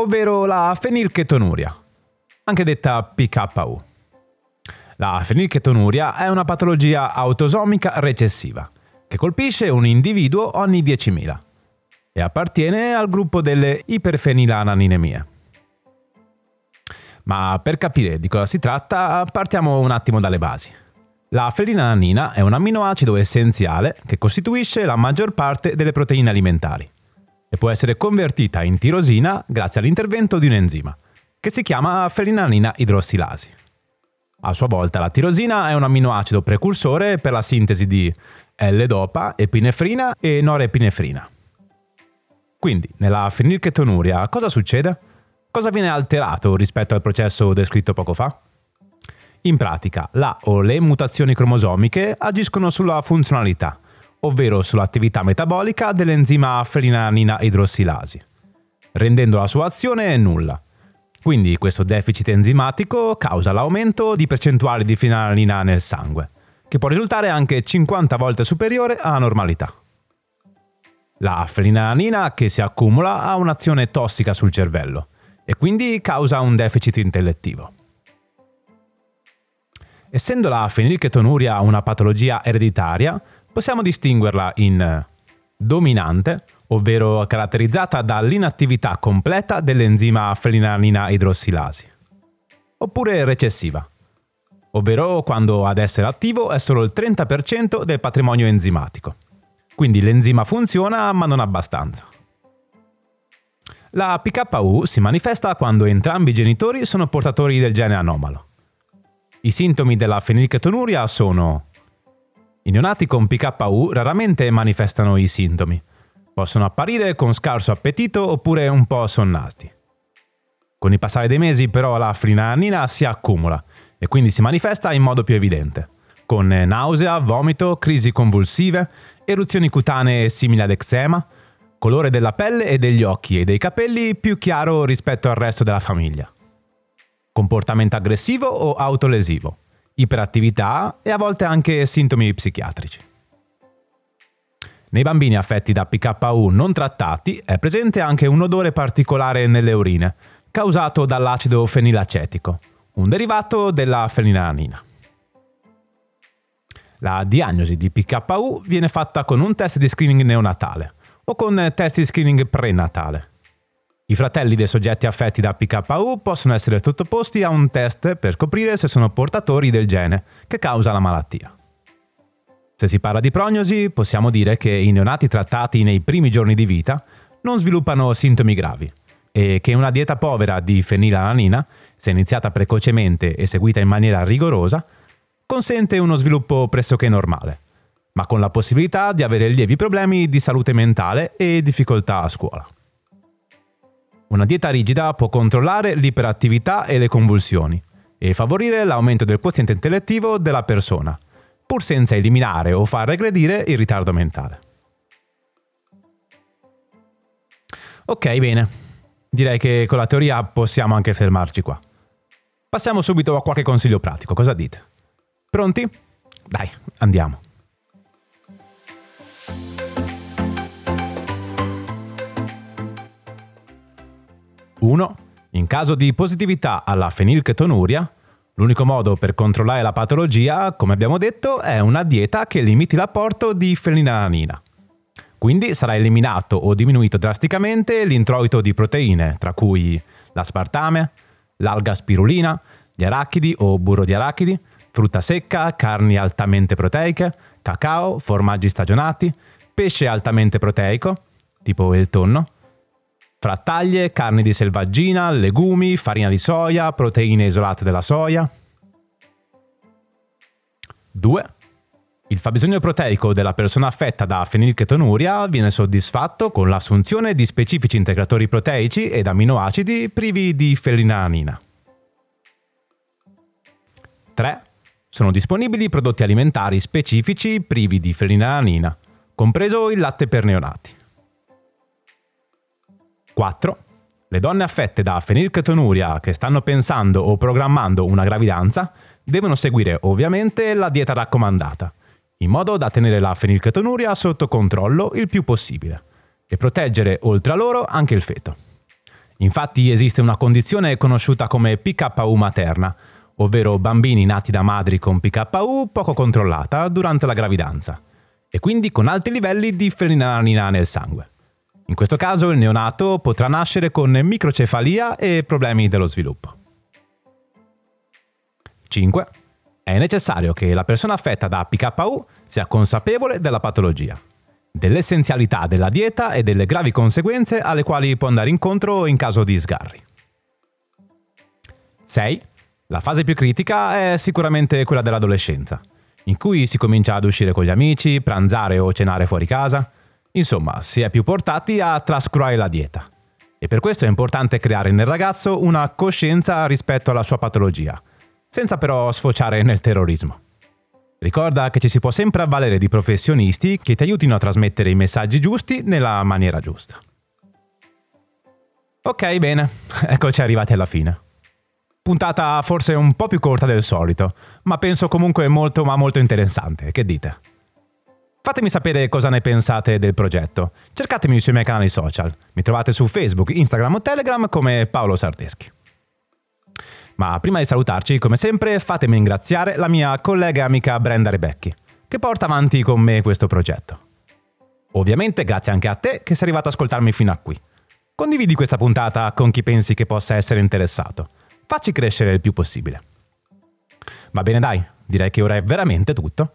ovvero la fenilchetonuria, anche detta PKU. La fenilchetonuria è una patologia autosomica recessiva che colpisce un individuo ogni 10.000 e appartiene al gruppo delle iperfenilananinemie. Ma per capire di cosa si tratta partiamo un attimo dalle basi. La fenilanina è un amminoacido essenziale che costituisce la maggior parte delle proteine alimentari e può essere convertita in tirosina grazie all'intervento di un enzima, che si chiama felinanina idrossilasi. A sua volta la tirosina è un amminoacido precursore per la sintesi di L-dopa, epinefrina e norepinefrina. Quindi, nella fenilchetonuria cosa succede? Cosa viene alterato rispetto al processo descritto poco fa? In pratica, la o le mutazioni cromosomiche agiscono sulla funzionalità, ovvero sull'attività metabolica dell'enzima felinanina idrossilasi, rendendo la sua azione nulla. Quindi questo deficit enzimatico causa l'aumento di percentuali di felinanina nel sangue, che può risultare anche 50 volte superiore alla normalità. La felinanina che si accumula ha un'azione tossica sul cervello e quindi causa un deficit intellettivo. Essendo la fenilchetonuria una patologia ereditaria, possiamo distinguerla in dominante, ovvero caratterizzata dall'inattività completa dell'enzima felinanina idrossilasi, oppure recessiva, ovvero quando ad essere attivo è solo il 30% del patrimonio enzimatico. Quindi l'enzima funziona ma non abbastanza. La PKU si manifesta quando entrambi i genitori sono portatori del gene anomalo. I sintomi della fenilchetonuria sono i neonati con PKU raramente manifestano i sintomi. Possono apparire con scarso appetito oppure un po' sonnati. Con il passare dei mesi però la frinanina si accumula e quindi si manifesta in modo più evidente, con nausea, vomito, crisi convulsive, eruzioni cutanee simili ad eczema, colore della pelle e degli occhi e dei capelli più chiaro rispetto al resto della famiglia. Comportamento aggressivo o autolesivo iperattività e a volte anche sintomi psichiatrici. Nei bambini affetti da PKU non trattati è presente anche un odore particolare nelle urine, causato dall'acido fenilacetico, un derivato della fenilanina. La diagnosi di PKU viene fatta con un test di screening neonatale o con test di screening prenatale. I fratelli dei soggetti affetti da PKU possono essere sottoposti a un test per scoprire se sono portatori del gene che causa la malattia. Se si parla di prognosi, possiamo dire che i neonati trattati nei primi giorni di vita non sviluppano sintomi gravi e che una dieta povera di fenilalanina, se iniziata precocemente e seguita in maniera rigorosa, consente uno sviluppo pressoché normale, ma con la possibilità di avere lievi problemi di salute mentale e difficoltà a scuola. Una dieta rigida può controllare l'iperattività e le convulsioni e favorire l'aumento del quoziente intellettivo della persona, pur senza eliminare o far regredire il ritardo mentale. Ok, bene. Direi che con la teoria possiamo anche fermarci qua. Passiamo subito a qualche consiglio pratico, cosa dite? Pronti? Dai, andiamo. 1. In caso di positività alla fenilchetonuria, l'unico modo per controllare la patologia, come abbiamo detto, è una dieta che limiti l'apporto di fenilalanina. Quindi sarà eliminato o diminuito drasticamente l'introito di proteine, tra cui l'aspartame, l'alga spirulina, gli arachidi o burro di arachidi, frutta secca, carni altamente proteiche, cacao, formaggi stagionati, pesce altamente proteico, tipo il tonno, Frattaglie, carni di selvaggina, legumi, farina di soia, proteine isolate della soia. 2. Il fabbisogno proteico della persona affetta da fenilchetonuria viene soddisfatto con l'assunzione di specifici integratori proteici ed aminoacidi privi di felinanina. 3. Sono disponibili prodotti alimentari specifici privi di felinanina, compreso il latte per neonati. 4. Le donne affette da fenilchetonuria che stanno pensando o programmando una gravidanza devono seguire ovviamente la dieta raccomandata in modo da tenere la fenilchetonuria sotto controllo il più possibile e proteggere oltre a loro anche il feto. Infatti esiste una condizione conosciuta come PKU materna, ovvero bambini nati da madri con PKU poco controllata durante la gravidanza e quindi con alti livelli di fenilalanina nel sangue. In questo caso il neonato potrà nascere con microcefalia e problemi dello sviluppo. 5. È necessario che la persona affetta da PKU sia consapevole della patologia, dell'essenzialità della dieta e delle gravi conseguenze alle quali può andare incontro in caso di sgarri. 6. La fase più critica è sicuramente quella dell'adolescenza, in cui si comincia ad uscire con gli amici, pranzare o cenare fuori casa. Insomma, si è più portati a trascurare la dieta. E per questo è importante creare nel ragazzo una coscienza rispetto alla sua patologia senza però sfociare nel terrorismo. Ricorda che ci si può sempre avvalere di professionisti che ti aiutino a trasmettere i messaggi giusti nella maniera giusta. Ok, bene, eccoci arrivati alla fine. Puntata forse un po' più corta del solito, ma penso comunque molto ma molto interessante, che dite? Fatemi sapere cosa ne pensate del progetto. Cercatemi sui miei canali social. Mi trovate su Facebook, Instagram o Telegram come Paolo Sardeschi. Ma prima di salutarci, come sempre, fatemi ringraziare la mia collega e amica Brenda Rebecchi, che porta avanti con me questo progetto. Ovviamente grazie anche a te che sei arrivato ad ascoltarmi fino a qui. Condividi questa puntata con chi pensi che possa essere interessato. Facci crescere il più possibile. Va bene dai, direi che ora è veramente tutto.